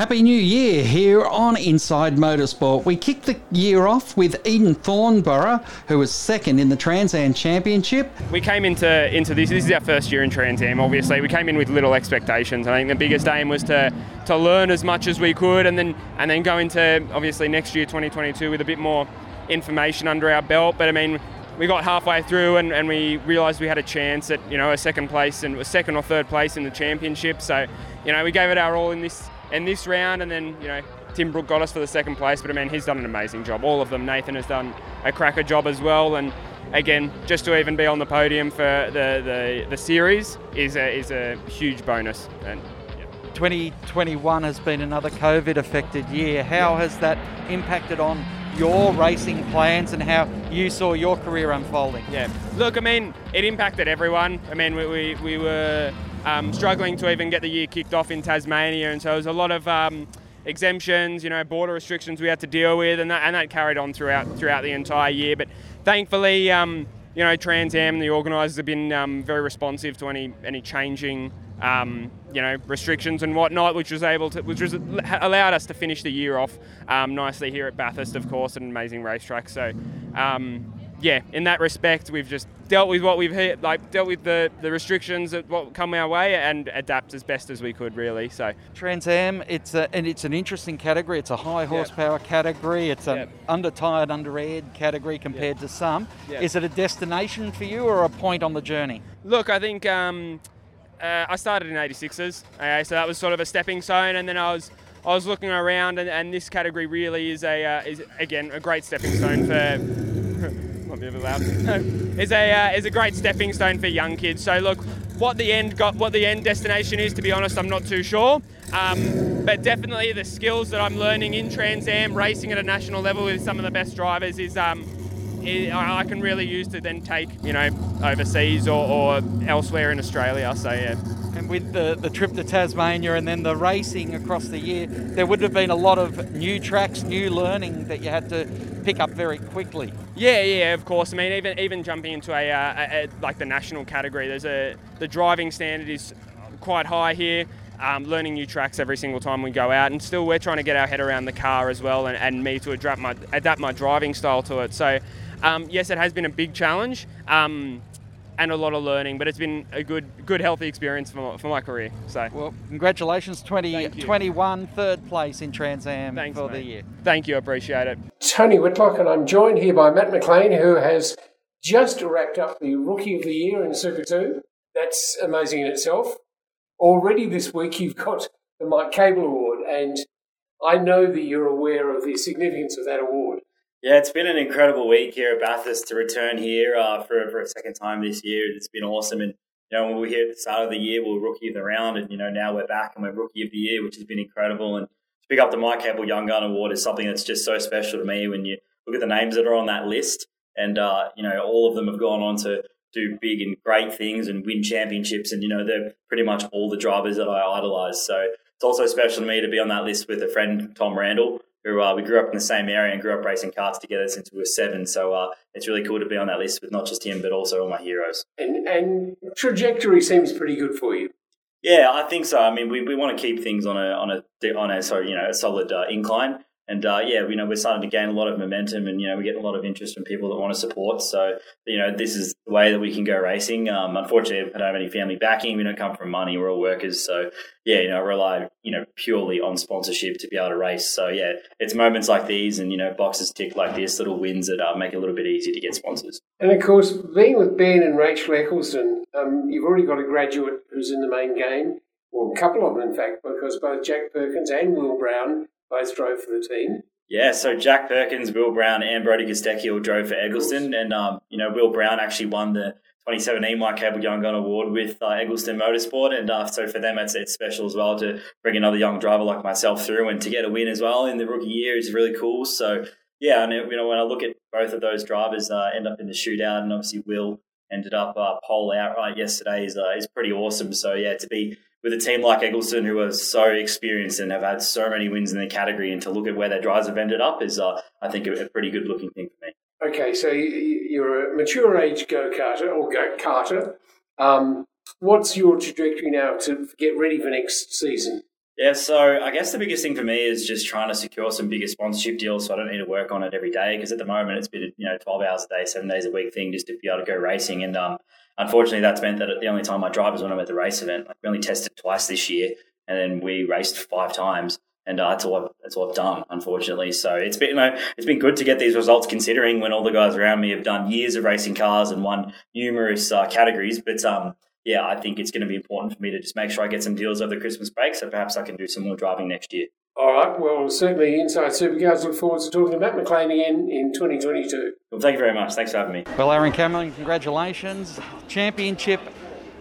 Happy New Year here on Inside Motorsport. We kicked the year off with Eden Thornborough, who was second in the Trans Am Championship. We came into into this. This is our first year in Trans Am. Obviously, we came in with little expectations. I think the biggest aim was to to learn as much as we could, and then and then go into obviously next year, 2022, with a bit more information under our belt. But I mean, we got halfway through and, and we realised we had a chance at you know a second place and a second or third place in the championship. So you know we gave it our all in this in this round, and then you know Tim Brook got us for the second place. But I mean he's done an amazing job. All of them. Nathan has done a cracker job as well, and again just to even be on the podium for the the, the series is a, is a huge bonus. And 2021 has been another COVID affected year. How has that impacted on your racing plans and how you saw your career unfolding? Yeah, look, I mean, it impacted everyone. I mean, we, we, we were um, struggling to even get the year kicked off in Tasmania, and so there was a lot of um, exemptions, you know, border restrictions we had to deal with, and that, and that carried on throughout throughout the entire year. But thankfully, um, you know, Trans Am, the organisers have been um, very responsive to any any changing um, you know restrictions and whatnot, which was able to, which was allowed us to finish the year off um, nicely here at Bathurst, of course, an amazing racetrack. So, um, yeah, in that respect, we've just dealt with what we've hit, like dealt with the, the restrictions that what come our way and adapt as best as we could, really. So Trans Am, it's a, and it's an interesting category. It's a high horsepower yep. category. It's an yep. under tired, under aired category compared yep. to some. Is it a destination for you or a point on the journey? Look, I think. Um, uh, I started in 86s, okay, so that was sort of a stepping stone, and then I was I was looking around, and, and this category really is a uh, is again a great stepping stone for. A bit is a uh, is a great stepping stone for young kids. So look, what the end got, what the end destination is, to be honest, I'm not too sure. Um, but definitely the skills that I'm learning in Trans Am, racing at a national level with some of the best drivers, is um, I can really use to then take, you know, overseas or, or elsewhere in Australia. So yeah. And with the, the trip to Tasmania and then the racing across the year, there would have been a lot of new tracks, new learning that you had to pick up very quickly. Yeah, yeah, of course. I mean, even even jumping into a, uh, a, a like the national category, there's a the driving standard is quite high here. Um, learning new tracks every single time we go out, and still we're trying to get our head around the car as well, and, and me to adapt my adapt my driving style to it. So um, yes, it has been a big challenge um, and a lot of learning, but it's been a good, good, healthy experience for my, for my career. So, well, congratulations, 2021, third place in Trans Am Thanks, for mate. the year. Thank you, I appreciate it. Tony Whitlock, and I'm joined here by Matt McLean, who has just wrapped up the Rookie of the Year in Super 2. That's amazing in itself. Already this week, you've got the Mike Kable Award, and I know that you're aware of the significance of that award. Yeah, it's been an incredible week here at Bathurst to return here uh, for, for a second time this year. It's been awesome. And, you know, when we were here at the start of the year, we were rookie of the round. And, you know, now we're back and we're rookie of the year, which has been incredible. And to pick up the Mike Kable Young Gun Award is something that's just so special to me when you look at the names that are on that list. And, uh, you know, all of them have gone on to do big and great things and win championships. And, you know, they're pretty much all the drivers that I idolize. So it's also special to me to be on that list with a friend, Tom Randall who uh, we grew up in the same area and grew up racing karts together since we were seven. So uh, it's really cool to be on that list with not just him, but also all my heroes. And, and trajectory seems pretty good for you. Yeah, I think so. I mean, we, we want to keep things on a on a on a sorry, you know, a solid uh, incline. And uh, yeah, you know, we're starting to gain a lot of momentum, and you know, we get a lot of interest from people that want to support. So you know, this is the way that we can go racing. Um, unfortunately, I don't have any family backing. We don't come from money. We're all workers. So yeah, you know, rely you know purely on sponsorship to be able to race. So yeah, it's moments like these, and you know, boxes tick like this, little wins that uh, make it a little bit easier to get sponsors. And of course, being with Ben and Rachel Eggleston, um, you've already got a graduate who's in the main game, or a couple of them, in fact, because both Jack Perkins and Will Brown both drove for the team. Yeah, so Jack Perkins, Will Brown, and Brodie Kostecki drove for Eggleston, and um, you know Will Brown actually won the 2017 Mike Kable Young Gun Award with uh, Eggleston Motorsport, and uh, so for them it's, it's special as well to bring another young driver like myself through, and to get a win as well in the rookie year is really cool. So yeah, and you know when I look at both of those drivers uh, end up in the shootout, and obviously Will ended up uh, pole outright yesterday is uh, is pretty awesome. So yeah, to be with a team like Eggleston, who are so experienced and have had so many wins in the category, and to look at where their drives have ended up is, uh, I think, a, a, pretty good looking thing for me. Okay, so you're a mature age go karter or go karter. Um, what's your trajectory now to get ready for next season? Yeah, so I guess the biggest thing for me is just trying to secure some bigger sponsorship deals so I don't need to work on it every day because at the moment it's been you know 12 hours a day, seven days a week thing just to be able to go racing. And um, unfortunately, that's meant that the only time I drive is when I'm at the race event. Like we only tested twice this year and then we raced five times. And uh, that's all I've, that's all I've done, unfortunately. So it's been you know, it's been good to get these results, considering when all the guys around me have done years of racing cars and won numerous uh, categories. But um, yeah, I think it's going to be important for me to just make sure I get some deals over the Christmas break, so perhaps I can do some more driving next year. All right. Well, certainly Inside Supercars look forward to talking to Matt McLean again in 2022. Well, thank you very much. Thanks for having me. Well, Aaron Cameron, congratulations. Championship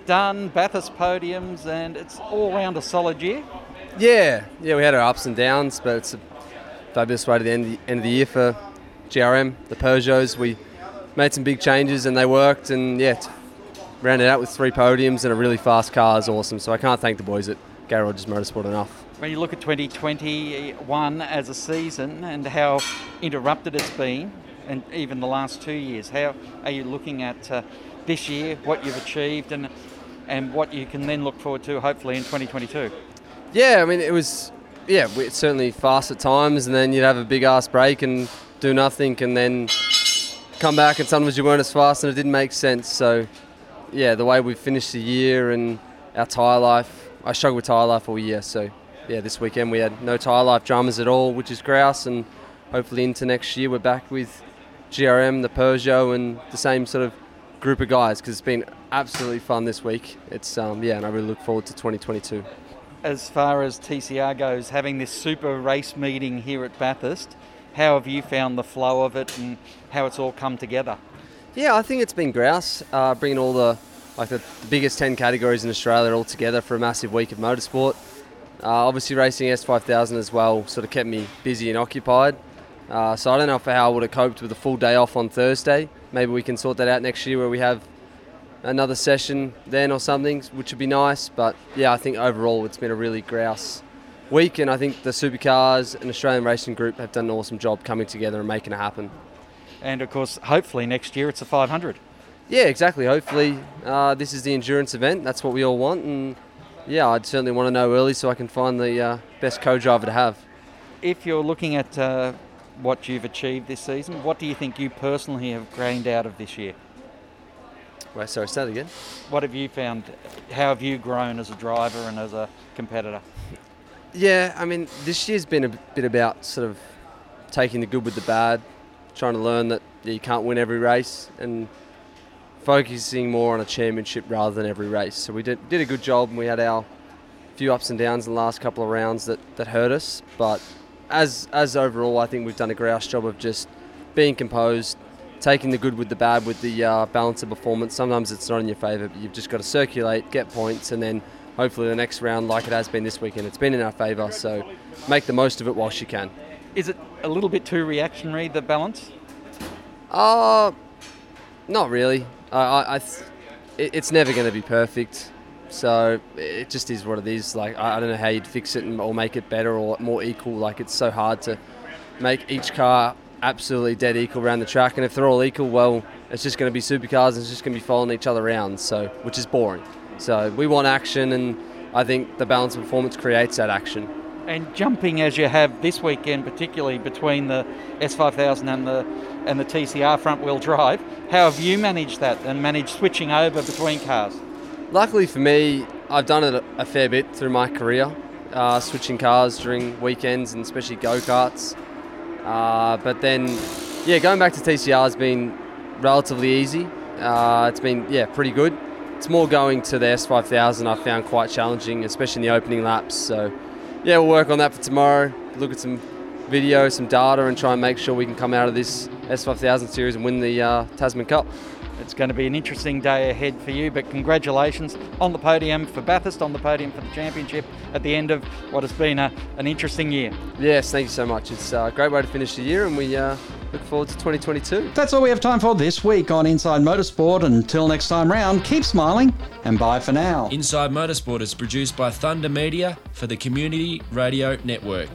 done, Bathurst podiums, and it's all round a solid year. Yeah, yeah, we had our ups and downs, but it's a fabulous way to the end, of the end of the year for GRM, the Peugeots. We made some big changes and they worked, and yeah, rounded out with three podiums and a really fast car is awesome. So I can't thank the boys at Garry Rogers Motorsport enough. When you look at 2021 as a season and how interrupted it's been, and even the last two years, how are you looking at uh, this year, what you've achieved, and and what you can then look forward to hopefully in 2022? Yeah, I mean it was yeah, certainly fast at times, and then you'd have a big ass break and do nothing, and then come back, and sometimes you weren't as fast, and it didn't make sense. So yeah, the way we finished the year and our tyre life, I struggled with tyre life all year. So yeah, this weekend we had no tyre life dramas at all, which is grouse, and hopefully into next year we're back with GRM, the Peugeot, and the same sort of group of guys because it's been absolutely fun this week. It's um, yeah, and I really look forward to 2022. As far as TCR goes, having this super race meeting here at Bathurst, how have you found the flow of it and how it's all come together? Yeah, I think it's been grouse, uh, bringing all the like the, biggest 10 categories in Australia all together for a massive week of motorsport. Uh, obviously, racing S5000 as well sort of kept me busy and occupied. Uh, so I don't know how I would have coped with a full day off on Thursday. Maybe we can sort that out next year where we have another session then or something, which would be nice. But yeah, I think overall it's been a really grouse week, and I think the Supercars and Australian Racing Group have done an awesome job coming together and making it happen. And of course, hopefully next year it's a 500. Yeah, exactly. Hopefully, uh, this is the endurance event. That's what we all want, and yeah, I'd certainly want to know early so I can find the uh, best co-driver to have. If you're looking at uh, what you've achieved this season, what do you think you personally have gained out of this year? Wait, sorry, say that again. What have you found? How have you grown as a driver and as a competitor? Yeah, I mean, this year's been a bit about sort of taking the good with the bad, trying to learn that you can't win every race and focusing more on a championship rather than every race. So we did, did a good job and we had our few ups and downs in the last couple of rounds that, that hurt us. But as, as overall, I think we've done a grouse job of just being composed, taking the good with the bad with the uh, balance of performance. Sometimes it's not in your favour, but you've just got to circulate, get points, and then hopefully the next round, like it has been this weekend, it's been in our favour. So make the most of it whilst you can. Is it a little bit too reactionary, the balance? Uh, not really. I, I th- it, it's never going to be perfect. So it just is what it is. Like I, I don't know how you'd fix it or make it better or more equal. Like it's so hard to make each car absolutely dead equal around the track. And if they're all equal, well, it's just going to be supercars and it's just going to be following each other around. So which is boring. So we want action, and I think the balance of performance creates that action. And jumping as you have this weekend, particularly between the S5000 and the and the TCR front wheel drive, how have you managed that and managed switching over between cars? Luckily for me, I've done it a fair bit through my career, uh, switching cars during weekends and especially go karts. Uh, but then, yeah, going back to TCR has been relatively easy. Uh, it's been yeah pretty good. It's more going to the S5000 I found quite challenging, especially in the opening laps. So yeah, we'll work on that for tomorrow. Look at some video, some data, and try and make sure we can come out of this S5000 series and win the uh, Tasman Cup. It's going to be an interesting day ahead for you, but congratulations on the podium for Bathurst, on the podium for the championship at the end of what has been a, an interesting year. Yes, thank you so much. It's a great way to finish the year, and we uh, look forward to 2022. That's all we have time for this week on Inside Motorsport. Until next time round, keep smiling and bye for now. Inside Motorsport is produced by Thunder Media for the Community Radio Network.